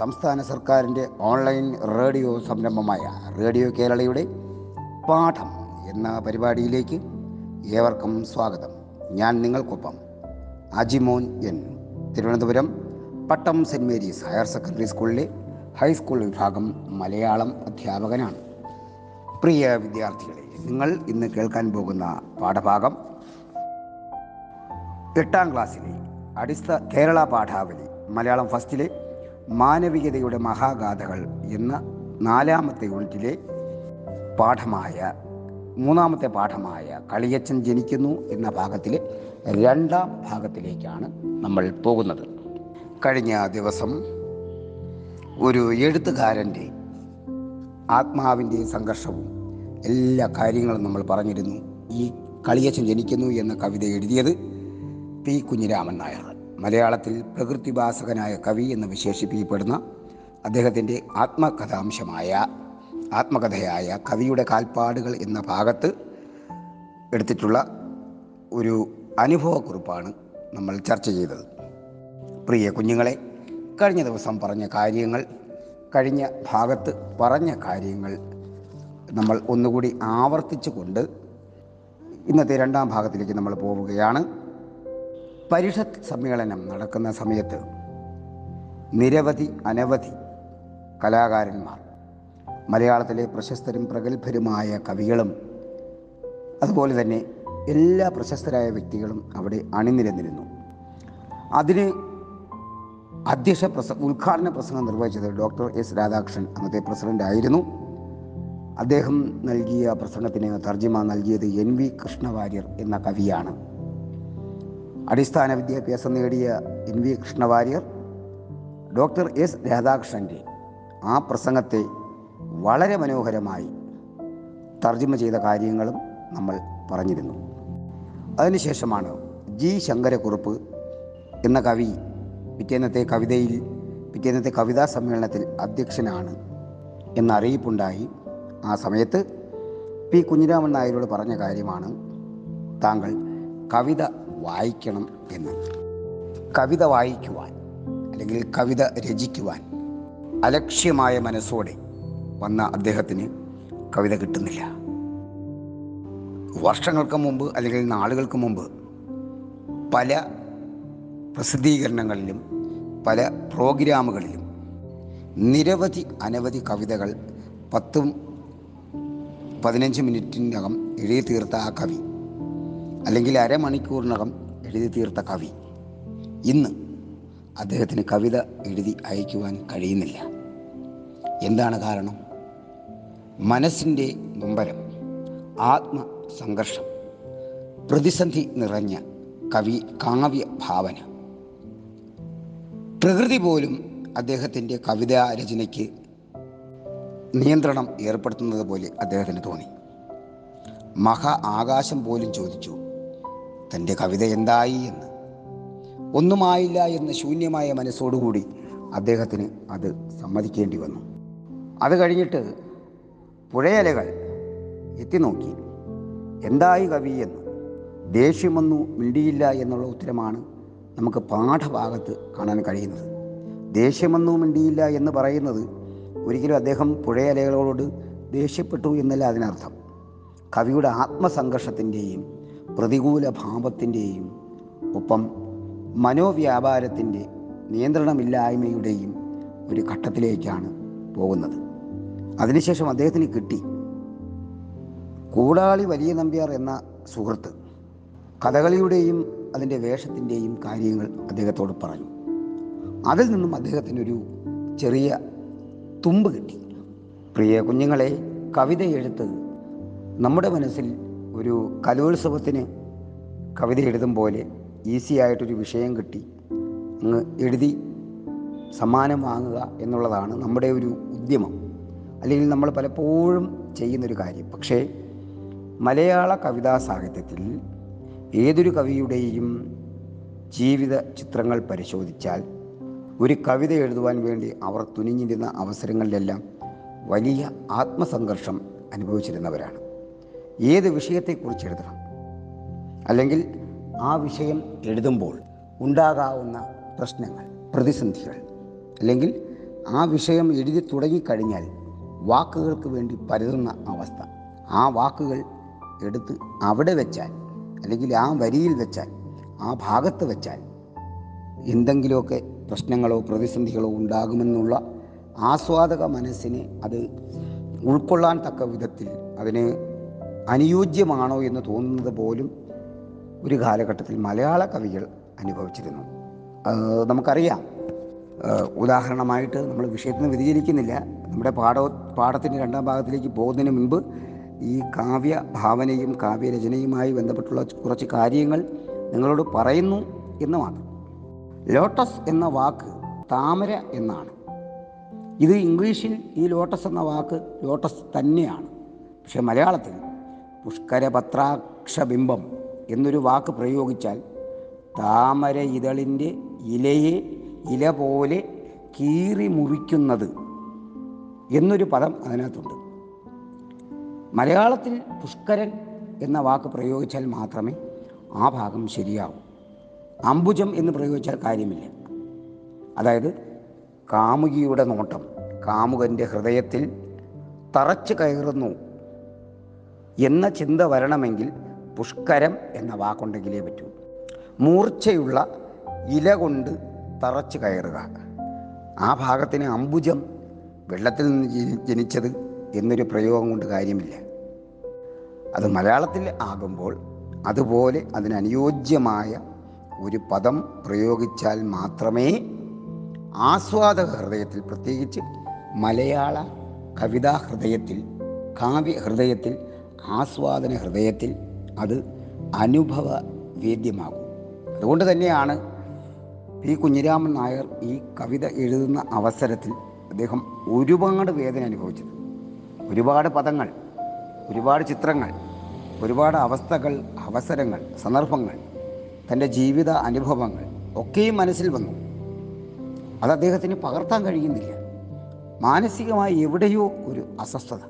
സംസ്ഥാന സർക്കാരിന്റെ online radio സംരംഭമായ റേഡിയോ കേരളയുടെ പാഠം എന്ന പരിപാടിയിലേക്ക് ഏവർക്കും സ്വാഗതം. ഞാൻ നിങ്ങൾക്കൊപ്പം Ajimon N. Thiruvananthapuram Pattom Saint Mary's higher secondary സ്കൂളിലെ ഹൈസ്കൂൾ വിഭാഗം മലയാളം അധ്യാപകനാണ്. പ്രിയ വിദ്യാർത്ഥികളെ നിങ്ങൾ ഇന്ന് കേൾക്കാൻ പോകുന്ന പാഠഭാഗം എട്ടാം ക്ലാസ്സിലെ അടിസ്ഥ കേരള പാഠാവലി മലയാളം ഫസ്റ്റിലെ മാനവികതയുടെ മഹാഗാഥകൾ എന്ന നാലാമത്തെ യൂണിറ്റിലെ പാഠമായ മൂന്നാമത്തെ പാഠമായ കളിയച്ചൻ ജനിക്കുന്നു എന്ന ഭാഗത്തിലെ രണ്ടാം ഭാഗത്തിലേക്കാണ് നമ്മൾ പോകുന്നത്. കഴിഞ്ഞ ദിവസം ഒരു എഴുത്തുകാരന്റെ ആത്മാവിന്റെ സംഘർഷവും എല്ലാ കാര്യങ്ങളും നമ്മൾ പറഞ്ഞിരുന്നു. ഈ കളിയച്ചൻ ജനിക്കുന്നു എന്ന കവിത എഴുതിയത് പി കുഞ്ഞിരാമൻ നായർ. മലയാളത്തിൽ പ്രകൃതിഭാസകനായ കവി എന്ന് വിശേഷിപ്പിക്കപ്പെടുന്ന അദ്ദേഹത്തിന്റെ ആത്മകഥാംശമായ ആത്മകഥയായ കവിയുടെ കാൽപ്പാടുകൾ എന്ന ഭാഗത്ത് എടുത്തിട്ടുള്ള ഒരു അനുഭവക്കുറിപ്പാണ് നമ്മൾ ചർച്ച ചെയ്തത്. പ്രിയ കുഞ്ഞുങ്ങളെ കഴിഞ്ഞ ദിവസം പറഞ്ഞ കാര്യങ്ങൾ കഴിഞ്ഞ ഭാഗത്ത് പറഞ്ഞ കാര്യങ്ങൾ നമ്മൾ ഒന്നുകൂടി ആവർത്തിച്ചുകൊണ്ട് ഇന്നത്തെ രണ്ടാം ഭാഗത്തിലേക്ക് നമ്മൾ പോവുകയാണ്. പരിഷത്ത് സമ്മേളനം നടക്കുന്ന സമയത്ത് നിരവധി അനവധി കലാകാരന്മാർ മലയാളത്തിലെ പ്രശസ്തരും പ്രഗത്ഭരുമായ കവികളും അതുപോലെ തന്നെ എല്ലാ പ്രശസ്തരായ വ്യക്തികളും അവിടെ അണിനിരന്നിരുന്നു. അതിന് അധ്യക്ഷ പ്രസ ഉദ്ഘാടന പ്രസംഗം നിർവഹിച്ചത് ഡോക്ടർ എസ് രാധാകൃഷ്ണൻ അന്നത്തെ പ്രസിഡന്റ് ആയിരുന്നു. അദ്ദേഹം നൽകിയ പ്രസംഗത്തിന് തർജിമ നൽകിയത് എൻ വി കൃഷ്ണവാര്യർ എന്ന കവിയാണ്. അടിസ്ഥാന വിദ്യാഭ്യാസം നേടിയ N V Krishna Warrier doctor S രാധാകൃഷ്ണന്റെ ആ പ്രസംഗത്തെ വളരെ മനോഹരമായി തർജമ ചെയ്ത കാര്യങ്ങളും നമ്മൾ പറഞ്ഞിരുന്നു. അതിനുശേഷമാണ് ജി ശങ്കരക്കുറുപ്പ് എന്ന കവി പിറ്റേന്നത്തെ കവിതയിൽ പിറ്റേന്നത്തെ കവിതാ സമ്മേളനത്തിൽ അധ്യക്ഷനാണ് എന്ന അറിയിപ്പുണ്ടായി ആ സമയത്ത് പി കുഞ്ഞിരാമൻ നായരോട് പറഞ്ഞ കാര്യമാണ് താങ്കൾ കവിത വായിക്കണം എന്ന്. കവിത വായിക്കുവാൻ അല്ലെങ്കിൽ കവിത രചിക്കുവാൻ അലക്ഷ്യമായ മനസ്സോടെ വന്ന അദ്ദേഹത്തിന് കവിത കിട്ടുന്നില്ല. വർഷങ്ങൾക്ക് മുമ്പ് അല്ലെങ്കിൽ നാളുകൾക്ക് മുമ്പ് പല പ്രസിദ്ധീകരണങ്ങളിലും പല പ്രോഗ്രാമുകളിലും നിരവധി അനവധി കവിതകൾ പത്തും പതിനഞ്ച് മിനിറ്റിനകം എഴുതി തീർത്ത ആ കവി അല്ലെങ്കിൽ അരമണിക്കൂറിനകം എഴുതി തീർത്ത കവി. ഇന്ന് അദ്ദേഹത്തിന് കവിത എഴുതി അയക്കുവാൻ കഴിയുന്നില്ല. എന്താണ് കാരണം? മനസ്സിന്റെ നൊമ്പരം ആത്മസംഘർഷം പ്രതിസന്ധി നിറഞ്ഞ കവി കാവ്യ ഭാവന. പ്രകൃതി പോലും അദ്ദേഹത്തിന്റെ കവിതാ രചനയ്ക്ക് നിയന്ത്രണം ഏർപ്പെടുത്തുന്നത് പോലെ അദ്ദേഹത്തിന് തോന്നി. മഹാ ആകാശം പോലും ചോദിച്ചു തന്റെ കവിത എന്തായി എന്ന്. ഒന്നുമായില്ല എന്ന് ശൂന്യമായ മനസ്സോടുകൂടി അദ്ദേഹത്തിന് അത് സമ്മതിക്കേണ്ടി വന്നു. അത് കഴിഞ്ഞിട്ട് പുഴയലകൾ എത്തിനോക്കി. എന്തായി കവി എന്ന്. ദേഷ്യമൊന്നു മിണ്ടിയില്ല എന്നുള്ള ഉത്തരമാണ് നമുക്ക് പാഠഭാഗത്ത് കാണാൻ കഴിയുന്നത്. ദേഷ്യമൊന്നും മിണ്ടിയില്ല എന്ന് പറയുന്നത് ഒരിക്കലും അദ്ദേഹം പുഴയലകളോട് ദേഷ്യപ്പെട്ടു എന്നല്ല അതിനർത്ഥം. കവിയുടെ ആത്മസംഘർഷത്തിന്റെയും പ്രതികൂല ഭാവത്തിന്റെയും ഒപ്പം മനോവ്യാപാരത്തിന്റെ നിയന്ത്രണമില്ലായ്മയുടെയും ഒരു ഘട്ടത്തിലേക്കാണ് പോകുന്നത്. അതിനുശേഷം അദ്ദേഹത്തിന് കിട്ടി കൂടാളി വലിയ നമ്പ്യാർ എന്ന സുഹൃത്ത്. കഥകളിയുടെയും അതിന്റെ വേഷത്തിന്റെയും കാര്യങ്ങൾ അദ്ദേഹത്തോട് പറഞ്ഞു. അതിൽ നിന്നും അദ്ദേഹത്തിനൊരു ചെറിയ തുമ്പ് കിട്ടി. പ്രിയ കുഞ്ഞുങ്ങളെ കവിത എഴുത്ത് നമ്മുടെ മനസ്സിൽ ഒരു കലോത്സവത്തിന് കവിത എഴുതും പോലെ ഈസി ആയിട്ടൊരു വിഷയം കിട്ടി. അങ്ങ് എഴുതി സമ്മാനം വാങ്ങുക എന്നുള്ളതാണ് നമ്മുടെ ഒരു ഉദ്യമം. അല്ലെങ്കിൽ നമ്മൾ പലപ്പോഴും ചെയ്യുന്നൊരു കാര്യം. പക്ഷേ മലയാള കവിതാ സാഹിത്യത്തിൽ ഏതൊരു കവിയുടെയും ജീവിത ചിത്രങ്ങൾ പരിശോധിച്ചാൽ ഒരു കവിത എഴുതുവാൻ വേണ്ടി അവർ തുനിഞ്ഞിരുന്ന അവസരങ്ങളിലെല്ലാം വലിയ ആത്മസംഘർഷം അനുഭവിച്ചിരുന്നവരാണ്. ഏത് വിഷയത്തെക്കുറിച്ച് എഴുതണം അല്ലെങ്കിൽ ആ വിഷയം എഴുതുമ്പോൾ ഉണ്ടാകാവുന്ന പ്രശ്നങ്ങൾ പ്രതിസന്ധികൾ അല്ലെങ്കിൽ ആ വിഷയം എഴുതി തുടങ്ങിക്കഴിഞ്ഞാൽ വാക്കുകൾക്ക് വേണ്ടി പരതുന്ന അവസ്ഥ. ആ വാക്കുകൾ എടുത്ത് അവിടെ വെച്ചാൽ അല്ലെങ്കിൽ ആ വരിയിൽ വെച്ചാൽ ആ ഭാഗത്ത് വെച്ചാൽ എന്തെങ്കിലുമൊക്കെ പ്രശ്നങ്ങളോ പ്രതിസന്ധികളോ ഉണ്ടാകുമെന്നുള്ള ആസ്വാദക മനസ്സിനെ അത് ഉൾക്കൊള്ളാൻ തക്ക വിധത്തിൽ അതിന് അനുയോജ്യമാണോ എന്ന് തോന്നുന്നത് പോലും ഒരു കാലഘട്ടത്തിൽ മലയാള കവികൾ അനുഭവിച്ചിരുന്നു. നമുക്കറിയാം. ഉദാഹരണമായിട്ട് നമ്മൾ വിഷയത്തിന് വ്യതിചരിക്കുന്നില്ല നമ്മുടെ പാഠ പാഠത്തിന്റെ രണ്ടാം ഭാഗത്തിലേക്ക് പോകുന്നതിന് മുൻപ് ഈ കാവ്യ ഭാവനയും കാവ്യരചനയുമായി ബന്ധപ്പെട്ടുള്ള കുറച്ച് കാര്യങ്ങൾ നിങ്ങളോട് പറയുന്നു എന്ന് മാത്രം. ലോട്ടസ് എന്ന വാക്ക് താമര എന്നാണ്. ഇത് ഇംഗ്ലീഷിൽ ഈ ലോട്ടസ് എന്ന വാക്ക് ലോട്ടസ് തന്നെയാണ്. പക്ഷേ മലയാളത്തിൽ പുഷ്കരപത്രാക്ഷബിംബം എന്നൊരു വാക്ക് പ്രയോഗിച്ചാൽ താമര ഇതളിന്റെ ഇലയെ ഇല പോലെ കീറി മുറിക്കുന്നത് എന്നൊരു പദം അതിനകത്തുണ്ട്. മലയാളത്തിൽ പുഷ്കരൻ എന്ന വാക്ക് പ്രയോഗിച്ചാൽ മാത്രമേ ആ ഭാഗം ശരിയാവൂ. അംബുജം എന്ന് പ്രയോഗിച്ചാൽ കാര്യമില്ല. അതായത് കാമുകിയുടെ നോട്ടം കാമുകന്റെ ഹൃദയത്തിൽ തറച്ചു കയറുന്നു എന്ന ചിന്ത വരണമെങ്കിൽ പുഷ്കരം എന്ന വാക്കുണ്ടെങ്കിലേ പറ്റൂ. മൂർച്ചയുള്ള ഇല കൊണ്ട് തറച്ചു കയറുക. ആ ഭാഗത്തിന് അംബുജം വെള്ളത്തിൽ നിന്ന് ജനി- ജനിച്ചത് എന്നൊരു പ്രയോഗം കൊണ്ട് കാര്യമില്ല. അത് മലയാളത്തിൽ ആകുമ്പോൾ അതുപോലെ അതിനനുയോജ്യമായ ഒരു പദം പ്രയോഗിച്ചാൽ മാത്രമേ ആസ്വാദക ഹൃദയത്തിൽ പ്രത്യേകിച്ച് മലയാള കവിതാ ഹൃദയത്തിൽ കാവ്യ ഹൃദയത്തിൽ ആസ്വാദന ഹൃദയത്തിൽ അത് അനുഭവ വേദ്യമാകും അതുകൊണ്ട് തന്നെയാണ് പി. കുഞ്ഞിരാമൻ നായർ ഈ കവിത എഴുതുന്ന അവസരത്തിൽ അദ്ദേഹം ഒരുപാട് വേദന അനുഭവിച്ചത്. ഒരുപാട് പദങ്ങൾ ഒരുപാട് ചിത്രങ്ങൾ ഒരുപാട് അവസ്ഥകൾ അവസരങ്ങൾ സന്ദർഭങ്ങൾ തന്റെ ജീവിത അനുഭവങ്ങൾ ഒക്കെയും മനസ്സിൽ വന്നു. അത് അദ്ദേഹത്തിന് പകർത്താൻ കഴിയുന്നില്ല. മാനസികമായി എവിടെയോ ഒരു അസ്വസ്ഥത.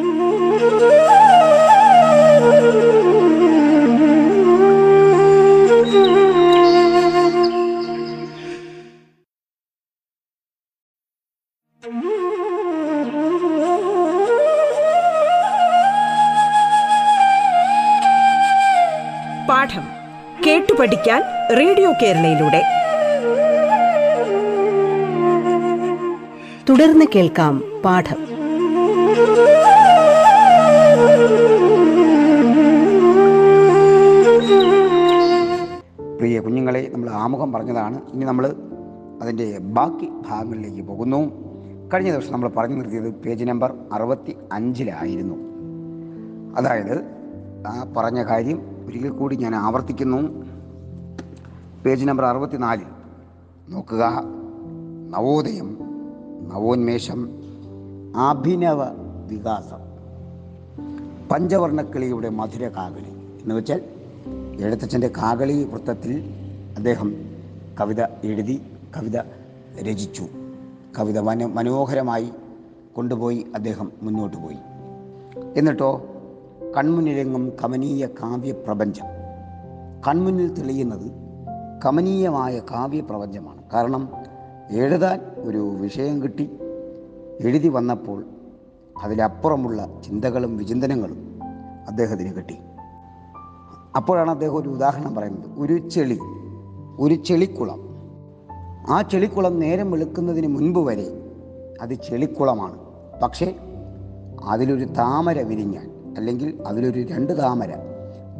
കേരളയിലൂടെ. തുടർന്ന് കേൾക്കാം പാഠം. പ്രിയ കുഞ്ഞുങ്ങളെ നമ്മൾ ആമുഖം പറഞ്ഞതാണ്. ഇനി നമ്മൾ അതിന്റെ ബാക്കി ഭാഗങ്ങളിലേക്ക് പോകുന്നു. കഴിഞ്ഞ ദിവസം നമ്മൾ പറഞ്ഞു നിർത്തിയത് പേജ് നമ്പർ അറുപത്തി അഞ്ചിലായിരുന്നു അതായത് ആ പറഞ്ഞ കാര്യം ഒരിക്കൽ കൂടി ഞാൻ ആവർത്തിക്കുന്നു. പേജ് നമ്പർ അറുപത്തിനാലിൽ നോക്കുക. നവോദയം നവോന്മേഷം അഭിനവ വികാസം. പഞ്ചവർണക്കിളിയുടെ മധുര കാകളി എന്ന് വെച്ചാൽ എഴുത്തച്ഛന്റെ കാകളി വൃത്തത്തിൽ അദ്ദേഹം കവിത എഴുതി കവിത രചിച്ചു. കവിത മനോ മനോഹരമായി കൊണ്ടുപോയി അദ്ദേഹം മുന്നോട്ട് പോയി. എന്നിട്ടോ കൺമുന്നിലെങ്ങും കമനീയ കാവ്യപ്രപഞ്ചം. കൺമുന്നിൽ തെളിയുന്നത് കമനീയമായ കാവ്യപ്രപഞ്ചമാണ്. കാരണം എഴുതാൻ ഒരു വിഷയം കിട്ടി എഴുതി വന്നപ്പോൾ അതിലപ്പുറമുള്ള ചിന്തകളും വിചിന്തനങ്ങളും അദ്ദേഹത്തിന് കിട്ടി. അപ്പോഴാണ് അദ്ദേഹം ഒരു ഉദാഹരണം പറയുന്നത്. ഒരു ചെളി ഒരു ചെളിക്കുളം. ആ ചെളിക്കുളം നേരം വെളുക്കുന്നതിന് മുൻപ് വരെ അത് ചെളിക്കുളമാണ്. പക്ഷേ അതിലൊരു താമര വിരിഞ്ഞാൽ അല്ലെങ്കിൽ അതിലൊരു രണ്ട് താമര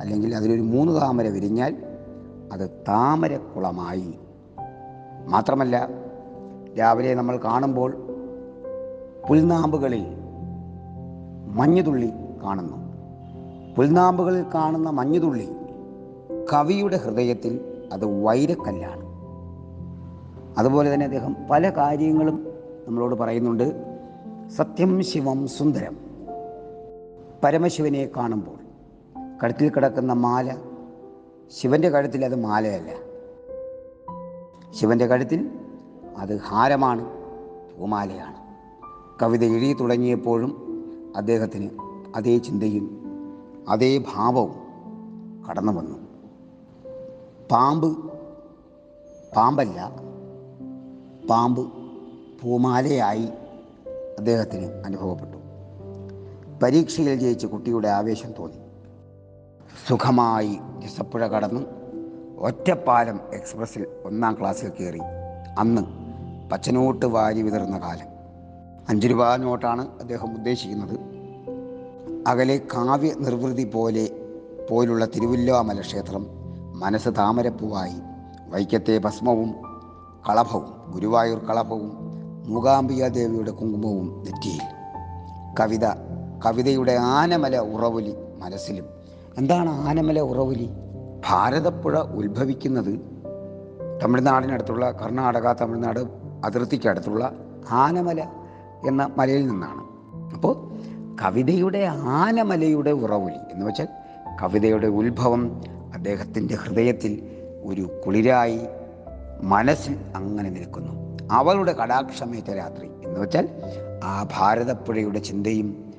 അല്ലെങ്കിൽ അതിലൊരു മൂന്ന് താമര വിരിഞ്ഞാൽ അത് താമരക്കുളമായി. മാത്രമല്ല രാവിലെ നമ്മൾ കാണുമ്പോൾ പുൽനാമ്പുകളിൽ മഞ്ഞുതുള്ളി കാണുന്നു. പുൽനാമ്പുകളിൽ കാണുന്ന മഞ്ഞുതുള്ളി കവിയുടെ ഹൃദയത്തിൽ അത് വൈരക്കല്ലാണ്. അതുപോലെ തന്നെ അദ്ദേഹം പല കാര്യങ്ങളും നമ്മളോട് പറയുന്നുണ്ട്. സത്യം ശിവം സുന്ദരം. പരമശിവനെ കാണുമ്പോൾ കഴുത്തിൽ കിടക്കുന്ന മാല ശിവന്റെ കഴുത്തിൽ അത് മാലയല്ല. ശിവന്റെ കഴുത്തിൽ അത് ഹാരമാണ് പൂമാലയാണ് കവിത എഴുതി തുടങ്ങിയപ്പോഴും അദ്ദേഹത്തിന് അതേ ചിന്തയും അതേ ഭാവവും കടന്നു വന്നു. പാമ്പ് പാമ്പല്ല പാമ്പ് പൂമാലയായി അദ്ദേഹത്തിന് അനുഭവപ്പെട്ടു. പരീക്ഷയിൽ ജയിച്ച് കുട്ടിയുടെ ആവേശം തോന്നി. സുഖമായി രസപ്പുഴ കടന്ന്. ഒറ്റപ്പാലം എക്സ്പ്രസ്സിൽ ഒന്നാം ക്ലാസ്സിൽ കയറി. അന്ന് പച്ചനോട്ട് വാരി വിതറുന്ന കാലം. അഞ്ച് രൂപ നോട്ടാണ് അദ്ദേഹം ഉദ്ദേശിക്കുന്നത്. അകലെ കാവ്യ നിർവൃതി പോലെ പോലുള്ള തിരുവല്ലാമല ക്ഷേത്രം മനസ്സ് താമരപ്പൂവായി. വൈക്കത്തെ ഭസ്മവും കളഭവും ഗുരുവായൂർ കളഭവും മൂകാംബിക ദേവിയുടെ കുങ്കുമവും നെറ്റിയിൽ. കവിത കവിതയുടെ ആനമല ഉറവുലി മനസ്സിലും എന്താണ് ആനമല ഉറവുലി? ഭാരതപ്പുഴ ഉത്ഭവിക്കുന്നത് തമിഴ്നാടിനടുത്തുള്ള കർണാടക തമിഴ്നാട് അതിർത്തിക്കടുത്തുള്ള ആനമല എന്ന മലയിൽ നിന്നാണ്. അപ്പോൾ കവിതയുടെ ആനമലയുടെ ഉറവുലി എന്ന് വെച്ചാൽ കവിതയുടെ ഉത്ഭവം അദ്ദേഹത്തിന്റെ ഹൃദയത്തിൽ ഒരു കുളിരായി മനസ്സിൽ അങ്ങനെ നിൽക്കുന്നു. അവളുടെ കടാക്ഷമേറ്റ രാത്രി എന്ന് വെച്ചാൽ ആ ഭാരതപ്പുഴയുടെ ചിന്തയും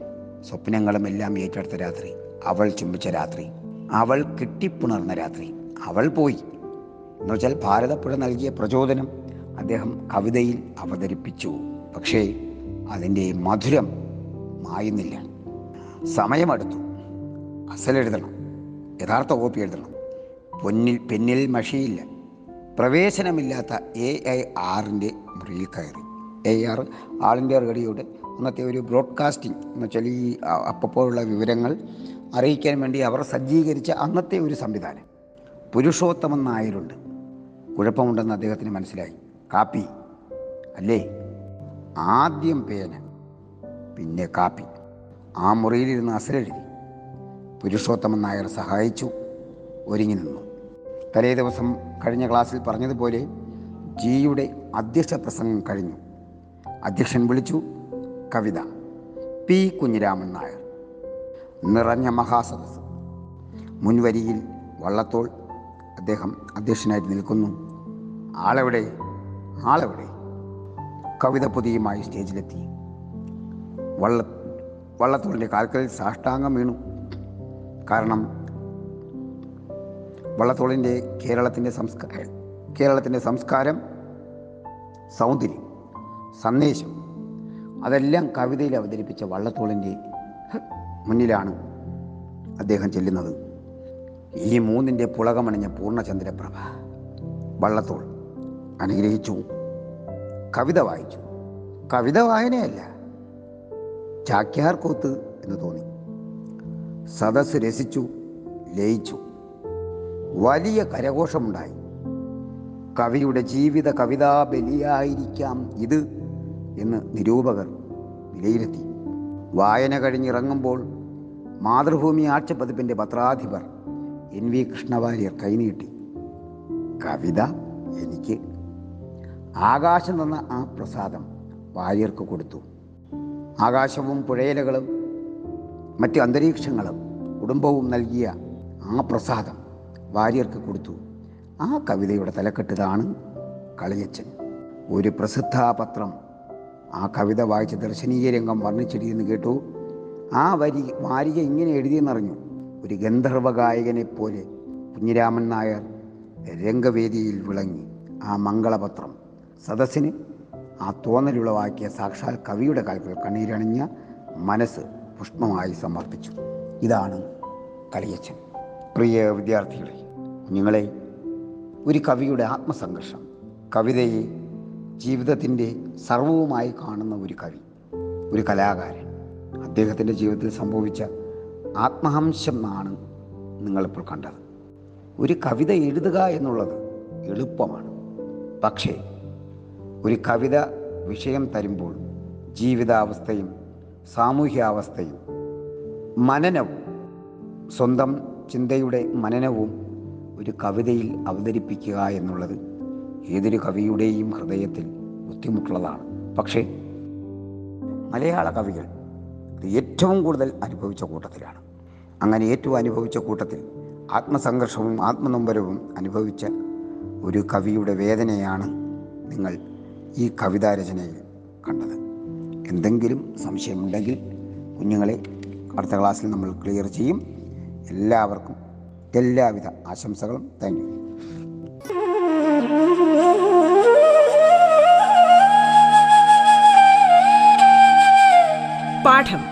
സ്വപ്നങ്ങളും എല്ലാം ഏറ്റെടുത്ത രാത്രി. അവൾ ചുംബിച്ച രാത്രി. അവൾ കിട്ടിപ്പുണർന്ന രാത്രി. അവൾ പോയി. എന്ന് വെച്ചാൽ ഭാരതപ്പുഴ നൽകിയ പ്രചോദനം അദ്ദേഹം കവിതയിൽ അവതരിപ്പിച്ചു. പക്ഷേ അതിന്റെ മധുരം മായുന്നില്ല. സമയമെടുത്തു. അസലെഴുതണം. യഥാർത്ഥ കോപ്പി എഴുതണം. പൊന്നിൽ പെന്നിൽ മഷിയില്ല. പ്രവേശനമില്ലാത്ത എ ഐ ആറിന്റെ മുറിയിൽ കയറി. എ ആർ ആൾ ഇന്ത്യ റേഡിയോയുടെ അന്നത്തെ ഒരു ബ്രോഡ്കാസ്റ്റിംഗ്. എന്ന് വെച്ചാൽ ഈ അപ്പോഴുള്ള വിവരങ്ങൾ അറിയിക്കാൻ വേണ്ടി അവർ സജ്ജീകരിച്ച അന്നത്തെ ഒരു സംവിധാനം. പുരുഷോത്തമൻ നായരുണ്ട്. കുഴപ്പമുണ്ടെന്ന് അദ്ദേഹത്തിന് മനസ്സിലായി. കാപ്പി. അല്ലേ? ആദ്യം പേന പിന്നെ കാപ്പി. ആ മുറിയിലിരുന്ന് അസരെഴുതി പുരുഷോത്തമൻ നായർ സഹായിച്ചു. ഒരുങ്ങി നിന്നു. തലേ ദിവസം കഴിഞ്ഞ ക്ലാസ്സിൽ പറഞ്ഞതുപോലെ ജിയുടെ അധ്യക്ഷ പ്രസംഗം കഴിഞ്ഞു. അധ്യക്ഷൻ വിളിച്ചു കവിത. പി. കുഞ്ഞിരാമൻ നായർ. നിറഞ്ഞ മഹാസദസ് മുൻവരിയിൽ വള്ളത്തോൾ അദ്ദേഹം അധ്യക്ഷനായി നിൽക്കുന്നു. ആളെവിടെ? ആളെവിടെ? കവിത പുതിയുമായി സ്റ്റേജിലെത്തി. വള്ള വള്ളത്തോളിന്റെ കാൽക്കൽ സാഷ്ടാംഗം വീണു. കാരണം വള്ളത്തോളിന്റെ കേരളത്തിന്റെ സംസ്കാരം കേരളത്തിന്റെ സംസ്കാരം സൗന്ദര്യം സന്ദേശം അതെല്ലാം കവിതയിൽ അവതരിപ്പിച്ച വള്ളത്തോളിന്റെ മുന്നിലാണ് അദ്ദേഹം ചെല്ലുന്നത്. ഈ മൂന്നിന്റെ പുളകമണിഞ്ഞ പൂർണചന്ദ്രപ്രഭ വള്ളത്തോൾ അനുഗ്രഹിച്ചു കവിത വായിച്ചു. കവിത വായനയല്ല ചാക്യാർ എന്ന് തോന്നി. സദസ് രസിച്ചു ലയിച്ചു. വലിയ കരഘോഷമുണ്ടായി. കവിയുടെ ജീവിത കവിതാ ബലിയായിരിക്കാം ഇത് എന്ന് നിരൂപകർ വിലയിരുത്തി. വായന കഴിഞ്ഞിറങ്ങുമ്പോൾ മാതൃഭൂമി ആഴ്ചപ്പതിപ്പിന്റെ പത്രാധിപർ എൻ വി കൃഷ്ണവാര്യർ കൈനീട്ടി കവിത എനിക്ക്. ആകാശം തന്ന ആ പ്രസാദം വാര്യർക്ക് കൊടുത്തു. ആകാശവും പുഴയിലകളും മറ്റ് അന്തരീക്ഷങ്ങളും കുടുംബവും നൽകിയ ആ പ്രസാദം വാര്യർക്ക് കൊടുത്തു. ആ കവിതയുടെ തലക്കെട്ടിതാണ് കളിയച്ചൻ. ഒരു പ്രസിദ്ധ പത്രം ആ കവിത വായിച്ച ദർശനീയ രംഗം വർണിച്ചിരിക്കുന്നു കേട്ടു. ആ വരി വാരിക ഇങ്ങനെ എഴുതിയെന്നറിഞ്ഞു. ഒരു ഗന്ധർവ ഗായകനെപ്പോലെ കുഞ്ഞിരാമൻ നായർ രംഗവേദിയിൽ വിളങ്ങി. ആ മംഗളപത്രം. സദസ്സിന് ആ തോന്നലുളവാക്കിയ സാക്ഷാൽ കവിയുടെ കാൽക്കൽ കണ്ണീരണിഞ്ഞ മനസ്സ് പുഷ്പമായി സമർപ്പിച്ചു. ഇതാണ് കളിയച്ചൻ പ്രിയ വിദ്യാർത്ഥികളെ കുഞ്ഞുങ്ങളെ ഒരു കവിയുടെ ആത്മസംഘർഷം. കവിതയെ ജീവിതത്തിന്റെ സർവവുമായി കാണുന്ന ഒരു കവി ഒരു കലാകാരൻ. അദ്ദേഹത്തിന്റെ ജീവിതത്തിൽ സംഭവിച്ച ആത്മഹംശമാണ് നിങ്ങളിപ്പോൾ കണ്ടത്. ഒരു കവിത എഴുതുക എന്നുള്ളത് എളുപ്പമാണ്. പക്ഷേ ഒരു കവിത വിഷയം തരുമ്പോൾ ജീവിതാവസ്ഥയും സാമൂഹ്യാവസ്ഥയും മനനവും സ്വന്തം ചിന്തയുടെ മനനവും ഒരു കവിതയിൽ അവതരിപ്പിക്കുക എന്നുള്ളത് ഏതൊരു കവിയുടെയും ഹൃദയത്തിൽ ബുദ്ധിമുട്ടുള്ളതാണ്. പക്ഷേ മലയാള കവികൾ ഏറ്റവും കൂടുതൽ അനുഭവിച്ച കൂട്ടത്തിലാണ്. അങ്ങനെ ഏറ്റവും അനുഭവിച്ച കൂട്ടത്തിൽ ആത്മസംഘർഷവും ആത്മനൊമ്പരവും അനുഭവിച്ച ഒരു കവിയുടെ വേദനയാണ് നിങ്ങൾ ഈ കവിതാരചനയിൽ കണ്ടത്. എന്തെങ്കിലും സംശയമുണ്ടെങ്കിൽ കുഞ്ഞുങ്ങളെ അടുത്ത ക്ലാസ്സിൽ നമ്മൾ ക്ലിയർ ചെയ്യും. എല്ലാവർക്കും എല്ലാവിധ ആശംസകളും. Thank you. പാഠം.